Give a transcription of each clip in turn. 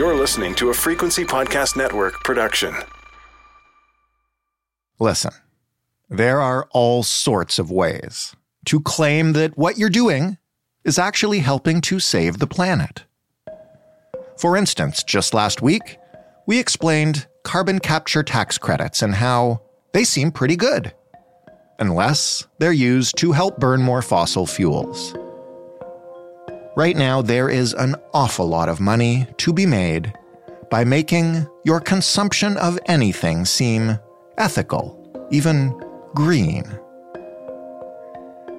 You're listening to a Frequency Podcast Network production. Listen, there are all sorts of ways to claim that what you're doing is actually helping to save the planet. For instance, just last week, we explained carbon capture tax credits and how they seem pretty good, unless they're used to help burn more fossil fuels. Right now, there is an awful lot of money to be made by making your consumption of anything seem ethical, even green.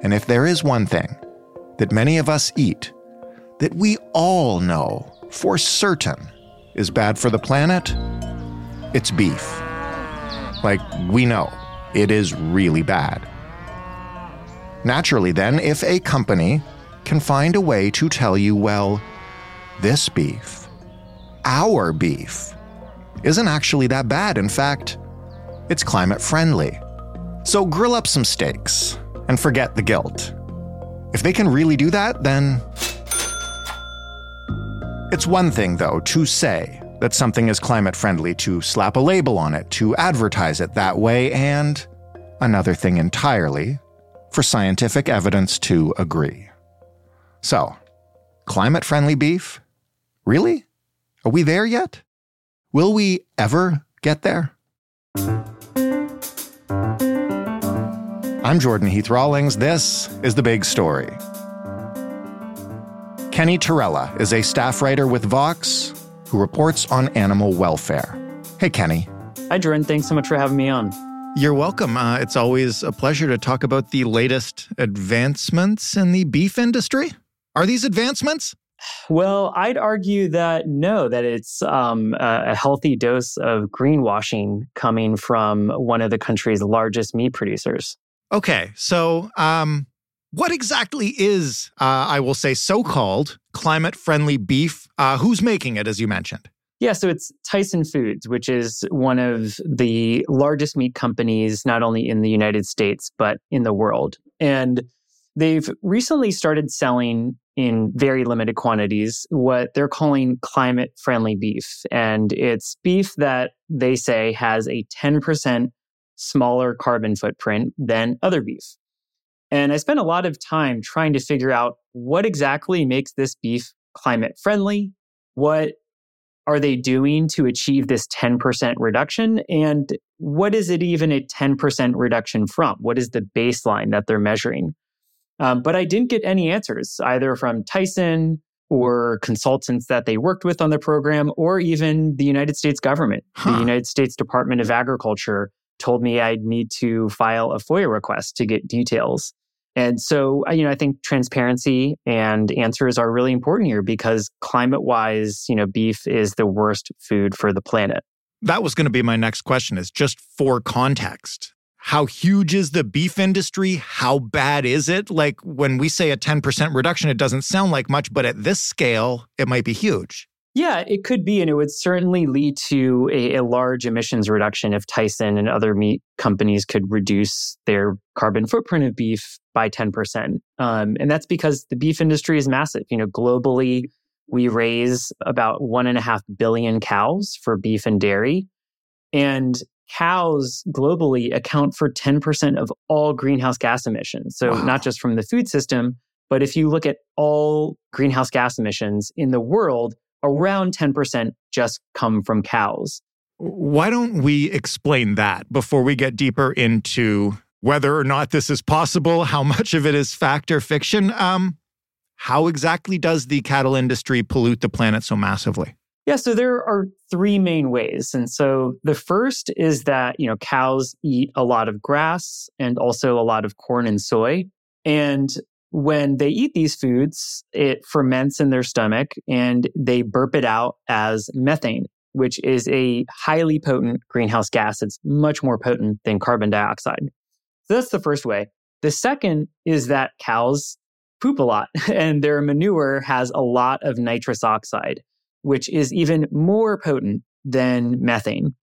And if there is one thing that many of us eat that we all know for certain is bad for the planet, it's beef. Like, we know it is really bad. Naturally, then, if a company can find a way to tell you, well, this beef, our beef, isn't actually that bad. In fact, it's climate friendly. So grill up some steaks and forget the guilt. If they can really do that, then. It's one thing, though, to say that something is climate friendly, to slap a label on it, to advertise it that way, and another thing entirely for scientific evidence to agree. So, climate friendly beef? Really? Are we there yet? Will we ever get there? I'm Jordan Heath Rawlings. This is The Big Story. Kenny Torrella is a staff writer with Vox who reports on animal welfare. Hey, Kenny. Hi, Jordan. Thanks so much for having me on. You're welcome. Uh, it's always a pleasure to talk about the latest advancements in the beef industry. Are these advancements? Well, I'd argue that no, that it's um, a healthy dose of greenwashing coming from one of the country's largest meat producers. Okay, so um, what exactly is, uh, I will say, so called climate friendly beef? Uh, who's making it, as you mentioned? Yeah, so it's Tyson Foods, which is one of the largest meat companies, not only in the United States, but in the world. And they've recently started selling in very limited quantities what they're calling climate friendly beef. And it's beef that they say has a 10% smaller carbon footprint than other beef. And I spent a lot of time trying to figure out what exactly makes this beef climate friendly. What are they doing to achieve this 10% reduction? And what is it even a 10% reduction from? What is the baseline that they're measuring? Um, but I didn't get any answers either from Tyson or consultants that they worked with on the program or even the United States government. Huh. The United States Department of Agriculture told me I'd need to file a FOIA request to get details. And so, you know, I think transparency and answers are really important here because climate wise, you know, beef is the worst food for the planet. That was going to be my next question is just for context. How huge is the beef industry? How bad is it? Like when we say a 10% reduction, it doesn't sound like much, but at this scale, it might be huge. Yeah, it could be. And it would certainly lead to a, a, large emissions reduction if Tyson and other meat companies could reduce their carbon footprint of beef by 10%. Um, and that's because the beef industry is massive. You know, globally, we raise about one and a half billion cows for beef and dairy. And cows globally account for 10% of all greenhouse gas emissions. So, wow. not just from the food system, but if you look at all greenhouse gas emissions in the world, around 10% just come from cows. Why don't we explain that before we get deeper into whether or not this is possible, how much of it is fact or fiction? Um, how exactly does the cattle industry pollute the planet so massively? Yeah, so there are three main ways. And so the first is that, you know, cows eat a lot of grass and also a lot of corn and soy. And when they eat these foods, it ferments in their stomach and they burp it out as methane, which is a highly potent greenhouse gas. It's much more potent than carbon dioxide. So that's the first way. The second is that cows poop a lot and their manure has a lot of nitrous oxide, which is even more potent than methane.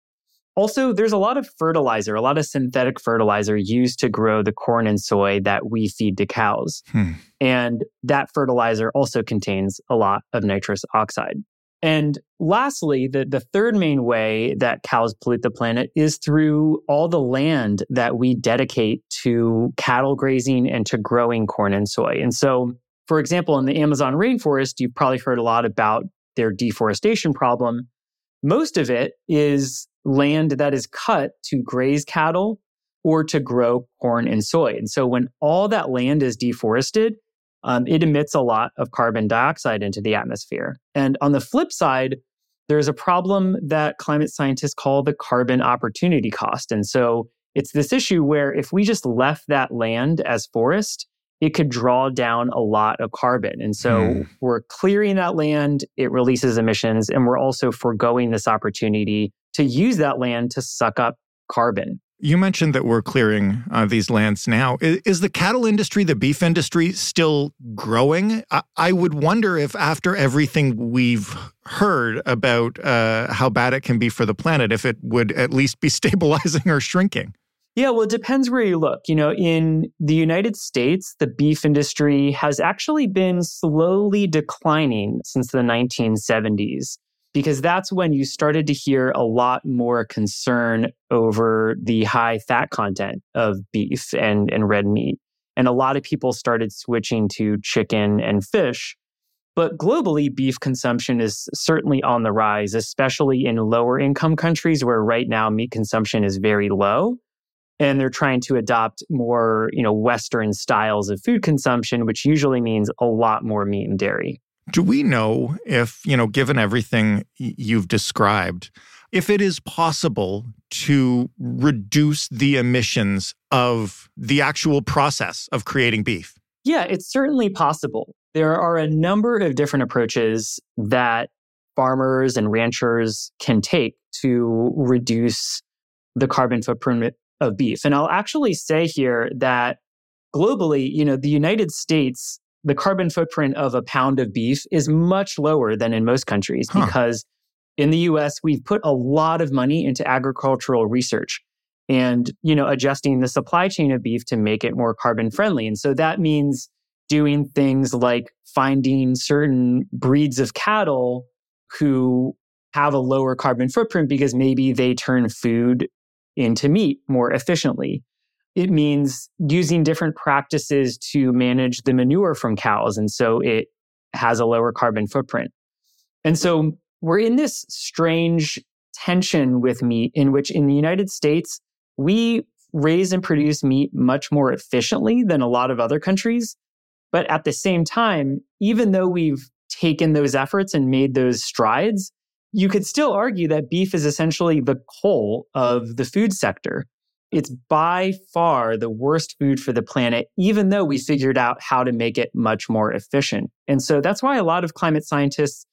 Also, there's a lot of fertilizer, a lot of synthetic fertilizer used to grow the corn and soy that we feed to cows. Hmm. And that fertilizer also contains a lot of nitrous oxide. And lastly, the, the third main way that cows pollute the planet is through all the land that we dedicate to cattle grazing and to growing corn and soy. And so, for example, in the Amazon rainforest, you've probably heard a lot about their deforestation problem. Most of it is land that is cut to graze cattle or to grow corn and soy. And so when all that land is deforested, um, it emits a lot of carbon dioxide into the atmosphere. And on the flip side, there's a problem that climate scientists call the carbon opportunity cost. And so it's this issue where if we just left that land as forest, it could draw down a lot of carbon. And so mm. we're clearing that land, it releases emissions, and we're also foregoing this opportunity to use that land to suck up carbon. You mentioned that we're clearing uh, these lands now. Is, is, the cattle industry, the beef industry, still growing? I, I would wonder if, after everything we've heard about uh, how bad it can be for the planet, if it would at least be stabilizing or shrinking. Yeah, well, it depends where you look. You know, in the United States, the beef industry has actually been slowly declining since the 1970s because that's when you started to hear a lot more concern over the high fat content of beef and, and red meat. And a lot of people started switching to chicken and fish. But globally, beef consumption is certainly on the rise, especially in lower income countries where right now meat consumption is very low. And they're trying to adopt more, you know, Western styles of food consumption, which usually means a lot more meat and dairy. Do we know if, you know, given everything you've described, if it is possible to reduce the emissions of the actual process of creating beef? Yeah, it's certainly possible. There are a number of different approaches that farmers and ranchers can take to reduce the carbon footprint of beef. And I'll actually say here that globally, you know, the United States the carbon footprint of a pound of beef is much lower than in most countries huh. because in the US we've put a lot of money into agricultural research and you know adjusting the supply chain of beef to make it more carbon friendly and so that means doing things like finding certain breeds of cattle who have a lower carbon footprint because maybe they turn food into meat more efficiently it means using different practices to manage the manure from cows. And so it has a lower carbon footprint. And so we're in this strange tension with meat in which in the United States, we raise and produce meat much more efficiently than a lot of other countries. But at the same time, even though we've taken those efforts and made those strides, you could still argue that beef is essentially the coal of the food sector. It's by far the worst food for the planet, even though we figured out how to make it much more efficient. And so that's why a lot of climate scientists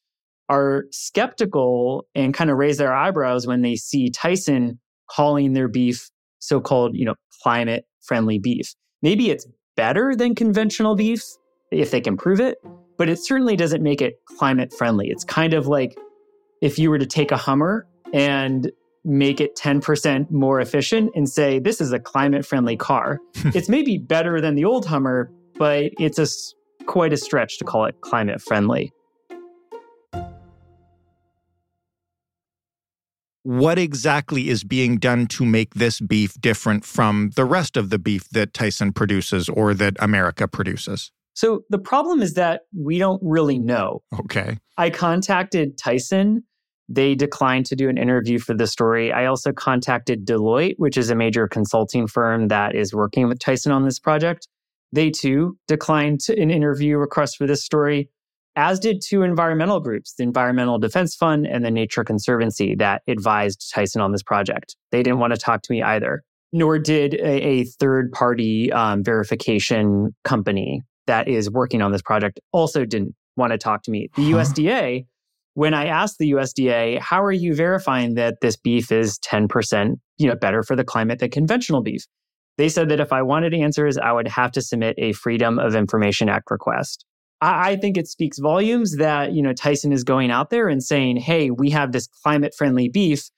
are skeptical and kind of raise their eyebrows when they see Tyson calling their beef so-called, you know, climate friendly beef. Maybe it's better than conventional beef if they can prove it, but it certainly doesn't make it climate friendly. It's kind of like if you were to take a Hummer and make it 10% more efficient and say, this is a climate friendly car. it's maybe better than the old Hummer, but it's a, quite a stretch to call it climate friendly. What exactly is being done to make this beef different from the rest of the beef that Tyson produces or that America produces? So the problem is that we don't really know. Okay. I contacted Tyson they declined to do an interview for the story. I also contacted Deloitte, which is a major consulting firm that is working with Tyson on this project. They too declined an interview request for this story, as did two environmental groups, the Environmental Defense Fund and the Nature Conservancy, that advised Tyson on this project. They didn't want to talk to me either, nor did a, a third party um, verification company that is working on this project also didn't want to talk to me. The huh. USDA when I asked the USDA, how are you verifying that this beef is 10% you know, better for the climate than conventional beef? They said that if I wanted answers, I would have to submit a Freedom of Information Act request. I, I think it speaks volumes that, you know, Tyson is going out there and saying, hey, we have this climate friendly beef.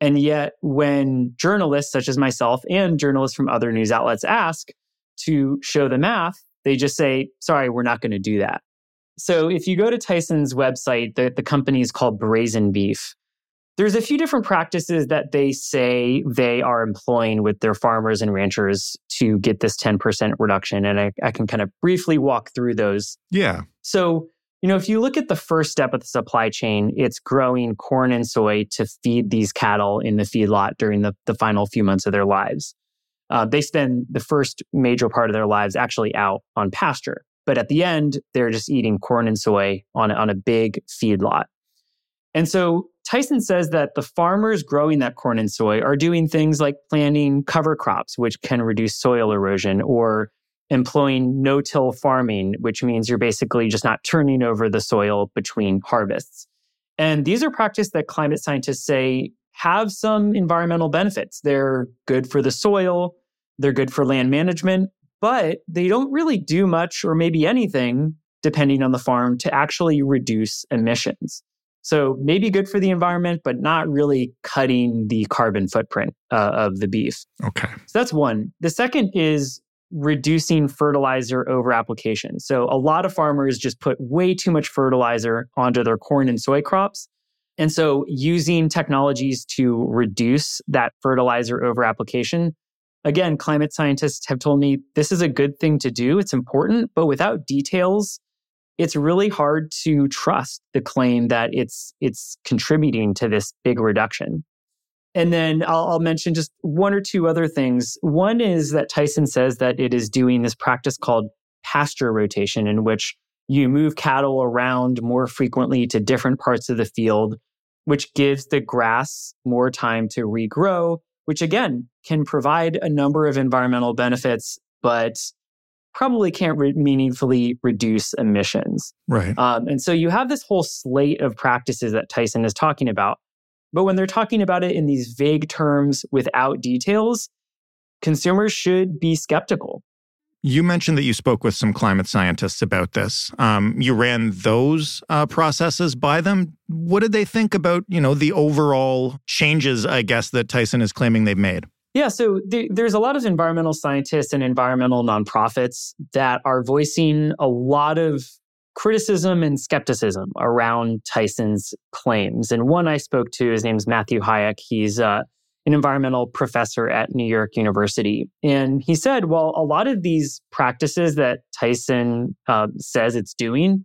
And yet, when journalists such as myself and journalists from other news outlets ask to show the math, they just say, sorry, we're not going to do that. So if you go to Tyson's website, the, the company is called Brazen Beef. There's a few different practices that they say they are employing with their farmers and ranchers to get this 10% reduction. And I, I can kind of briefly walk through those. Yeah. So, you know, if you look at the first step of the supply chain, it's growing corn and soy to feed these cattle in the feedlot during the, the final few months of their lives. Uh, they spend the first major part of their lives actually out on pasture. But at the end, they're just eating corn and soy on, on a big feedlot. And so Tyson says that the farmers growing that corn and soy are doing things like planting cover crops, which can reduce soil erosion, or employing no till farming, which means you're basically just not turning over the soil between harvests. And these are practices that climate scientists say have some environmental benefits. They're good for the soil, they're good for land management, but they don't really do much or maybe anything, depending on the farm, to actually reduce emissions. So maybe good for the environment, but not really cutting the carbon footprint uh, of the beef. Okay. So that's one. The second is reducing fertilizer over application. So a lot of farmers just put way too much fertilizer onto their corn and soy crops. And so using technologies to reduce that fertilizer over application. Again, climate scientists have told me this is a good thing to do. It's important, but without details, it's really hard to trust the claim that it's it's contributing to this big reduction. And then I'll, I'll, mention just one or two other things. One is that Tyson says that it is doing this practice called pasture rotation, in which you move cattle around more frequently to different parts of the field, which gives the grass more time to regrow, which again can provide a number of environmental benefits, but probably can't re- meaningfully reduce emissions. Right. Um, and so you have this whole slate of practices that Tyson is talking about. But when they're talking about it in these vague terms without details, consumers should be skeptical. You mentioned that you spoke with some climate scientists about this. Um, you ran those uh, processes by them. What did they think about, you know, the overall changes, I guess, that Tyson is claiming they've made? Yeah, so th- there's a lot of environmental scientists and environmental nonprofits that are voicing a lot of criticism and skepticism around Tyson's claims. And one I spoke to, his name's Matthew Hayek. He's uh, an environmental professor at New York University. And he said, well, a lot of these practices that Tyson uh, says it's doing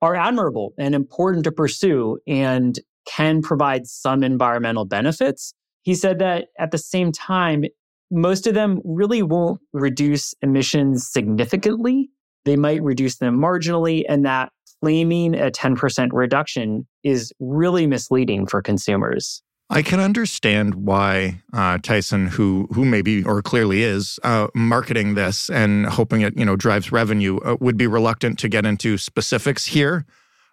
are admirable and important to pursue and can provide some environmental benefits. He said that at the same time, most of them really won't reduce emissions significantly. They might reduce them marginally, and that claiming a 10% reduction is really misleading for consumers. I can understand why uh, Tyson, who who maybe or clearly is uh, marketing this and hoping it you know drives revenue, uh, would be reluctant to get into specifics here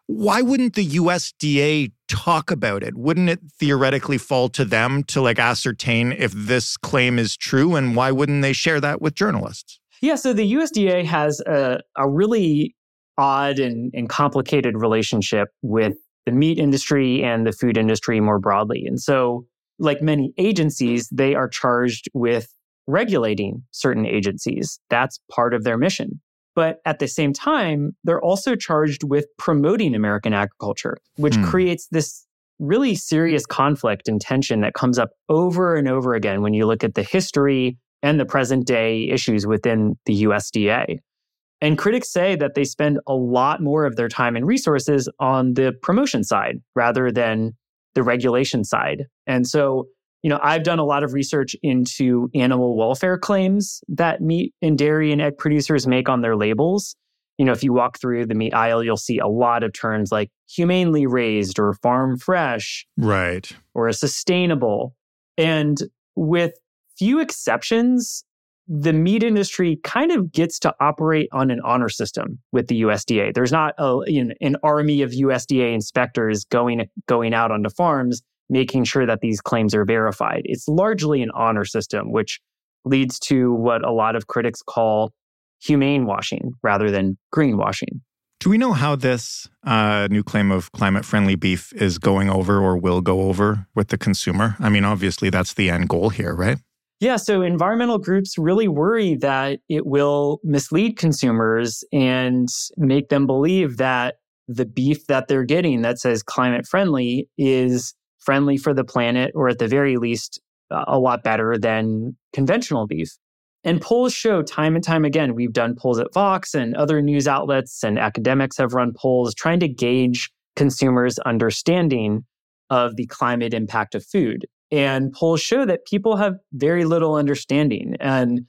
why wouldn't the USDA talk about it? Wouldn't it theoretically fall to them to like ascertain if this claim is true? And why wouldn't they share that with journalists? Yeah, so the USDA has a, a really odd and, and complicated relationship with the meat industry and the food industry more broadly. And so, like many agencies, they are charged with regulating certain agencies. That's part of their mission. But at the same time, they're also charged with promoting American agriculture, which mm. creates this really serious conflict and tension that comes up over and over again when you look at the history and the present day issues within the USDA. And critics say that they spend a lot more of their time and resources on the promotion side rather than the regulation side. And so you know, I've done a lot of research into animal welfare claims that meat and dairy and egg producers make on their labels. You know, if you walk through the meat aisle, you'll see a lot of terms like humanely raised or farm fresh. Right. Or a sustainable. And with few exceptions, the meat industry kind of gets to operate on an honor system with the USDA. There's not a, you know, an army of USDA inspectors going going out onto farms making sure that these claims are verified. It's largely an honor system, which leads to what a lot of critics call humane washing rather than greenwashing. Do we know how this uh, new claim of climate friendly beef is going over or will go over with the consumer? I mean, obviously, that's the end goal here, right? Yeah, so environmental groups really worry that it will mislead consumers and make them believe that the beef that they're getting that says climate friendly is friendly for the planet, or at the very least, a lot better than conventional beef. And polls show time and time again, we've done polls at Vox and other news outlets and academics have run polls trying to gauge consumers' understanding of the climate impact of food. And polls show that people have very little understanding. And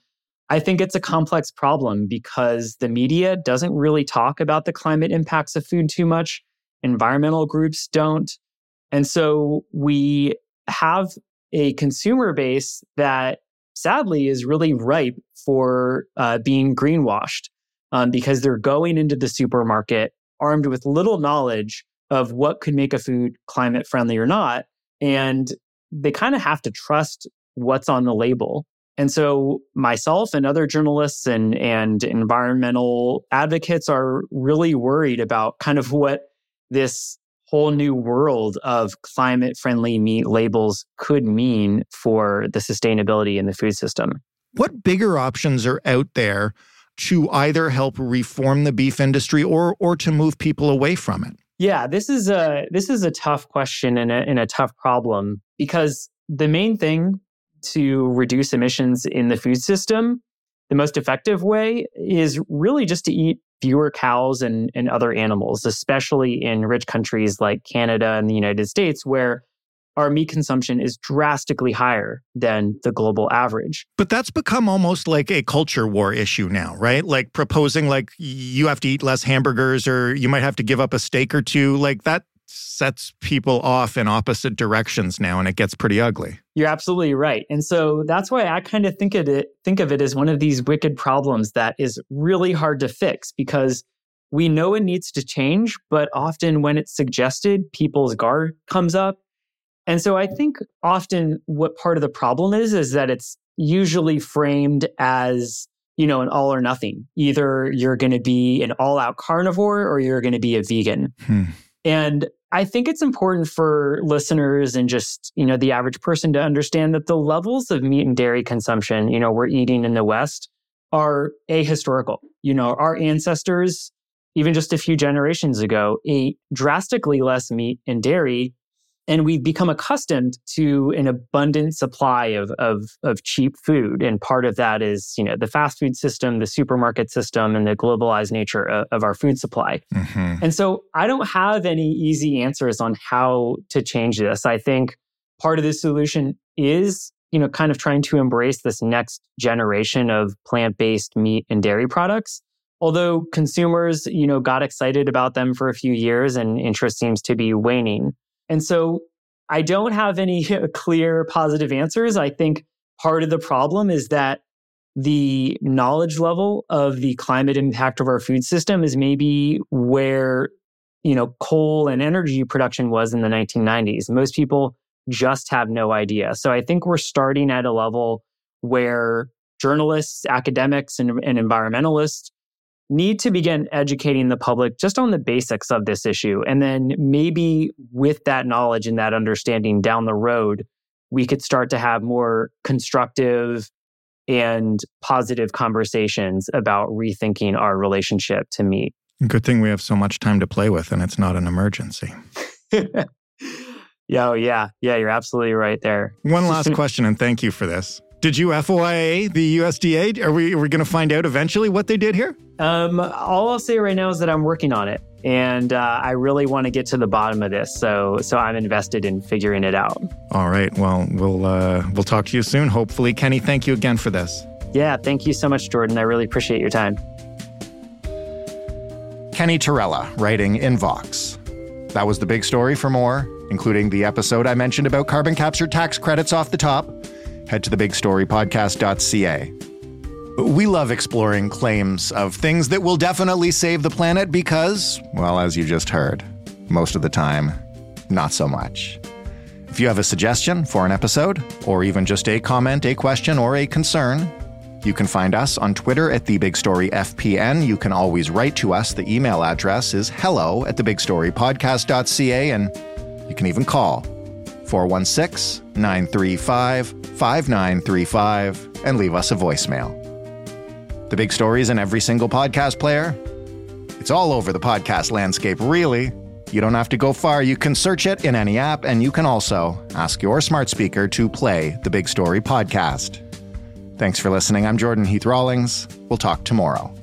I think it's a complex problem because the media doesn't really talk about the climate impacts of food too much. Environmental groups don't. And so we have a consumer base that sadly is really ripe for uh, being greenwashed um, because they're going into the supermarket armed with little knowledge of what could make a food climate friendly or not. And they kind of have to trust what's on the label. And so myself and other journalists and, and environmental advocates are really worried about kind of what this whole new world of climate friendly meat labels could mean for the sustainability in the food system. What bigger options are out there to either help reform the beef industry or or to move people away from it? Yeah, this is a this is a tough question and a, and a tough problem because the main thing to reduce emissions in the food system, the most effective way is really just to eat fewer cows and, and other animals, especially in rich countries like Canada and the United States, where our meat consumption is drastically higher than the global average. But that's become almost like a culture war issue now, right? Like proposing like you have to eat less hamburgers or you might have to give up a steak or two. Like that sets people off in opposite directions now and it gets pretty ugly. You're absolutely right. And so that's why I kind of think of it think of it as one of these wicked problems that is really hard to fix because we know it needs to change, but often when it's suggested, people's guard comes up. And so I think often what part of the problem is is that it's usually framed as you know, an all or nothing. Either you're going to be an all out carnivore or you're going to be a vegan. Hmm. And I think it's important for listeners and just, you know, the average person to understand that the levels of meat and dairy consumption, you know, we're eating in the West are ahistorical. You know, our ancestors, even just a few generations ago, ate drastically less meat and dairy and we've become accustomed to an abundant supply of, of, of cheap food. And part of that is, you know, the fast food system, the supermarket system, and the globalized nature of, of our food supply. Mm-hmm. And so I don't have any easy answers on how to change this. I think part of the solution is, you know, kind of trying to embrace this next generation of plant-based meat and dairy products although consumers you know got excited about them for a few years and interest seems to be waning and so I don't have any clear positive answers. I think part of the problem is that the knowledge level of the climate impact of our food system is maybe where you know coal and energy production was in the 1990s most people just have no idea so i think we're starting at a level where journalists academics and, and environmentalists need to begin educating the public just on the basics of this issue. And then maybe with that knowledge and that understanding down the road, we could start to have more constructive and positive conversations about rethinking our relationship to meat. Good thing we have so much time to play with and it's not an emergency. yeah, oh, yeah. Yeah, you're absolutely right there. One last question, and thank you for this. Did you FOIA the USDA? Are we, are we going to find out eventually what they did here? Um, all I'll say right now is that I'm working on it, and uh, I really want to get to the bottom of this. So, so I'm invested in figuring it out. All right. Well, we'll uh, we'll talk to you soon. Hopefully, Kenny. Thank you again for this. Yeah. Thank you so much, Jordan. I really appreciate your time. Kenny Torrella, writing in Vox. That was the big story. For more, including the episode I mentioned about carbon capture tax credits off the top head to thebigstorypodcast.ca. We love exploring claims of things that will definitely save the planet because, well, as you just heard, most of the time, not so much. If you have a suggestion for an episode, or even just a comment, a question, or a concern, you can find us on Twitter at The Big Story FPN. You can always write to us. The email address is hello at thebigstorypodcast.ca, and you can even call 416 935 5935 and leave us a voicemail. The big stories in every single podcast player. It's all over the podcast landscape, really. You don't have to go far. You can search it in any app, and you can also ask your smart speaker to play the Big Story podcast. Thanks for listening. I'm Jordan Heath Rawlings. We'll talk tomorrow.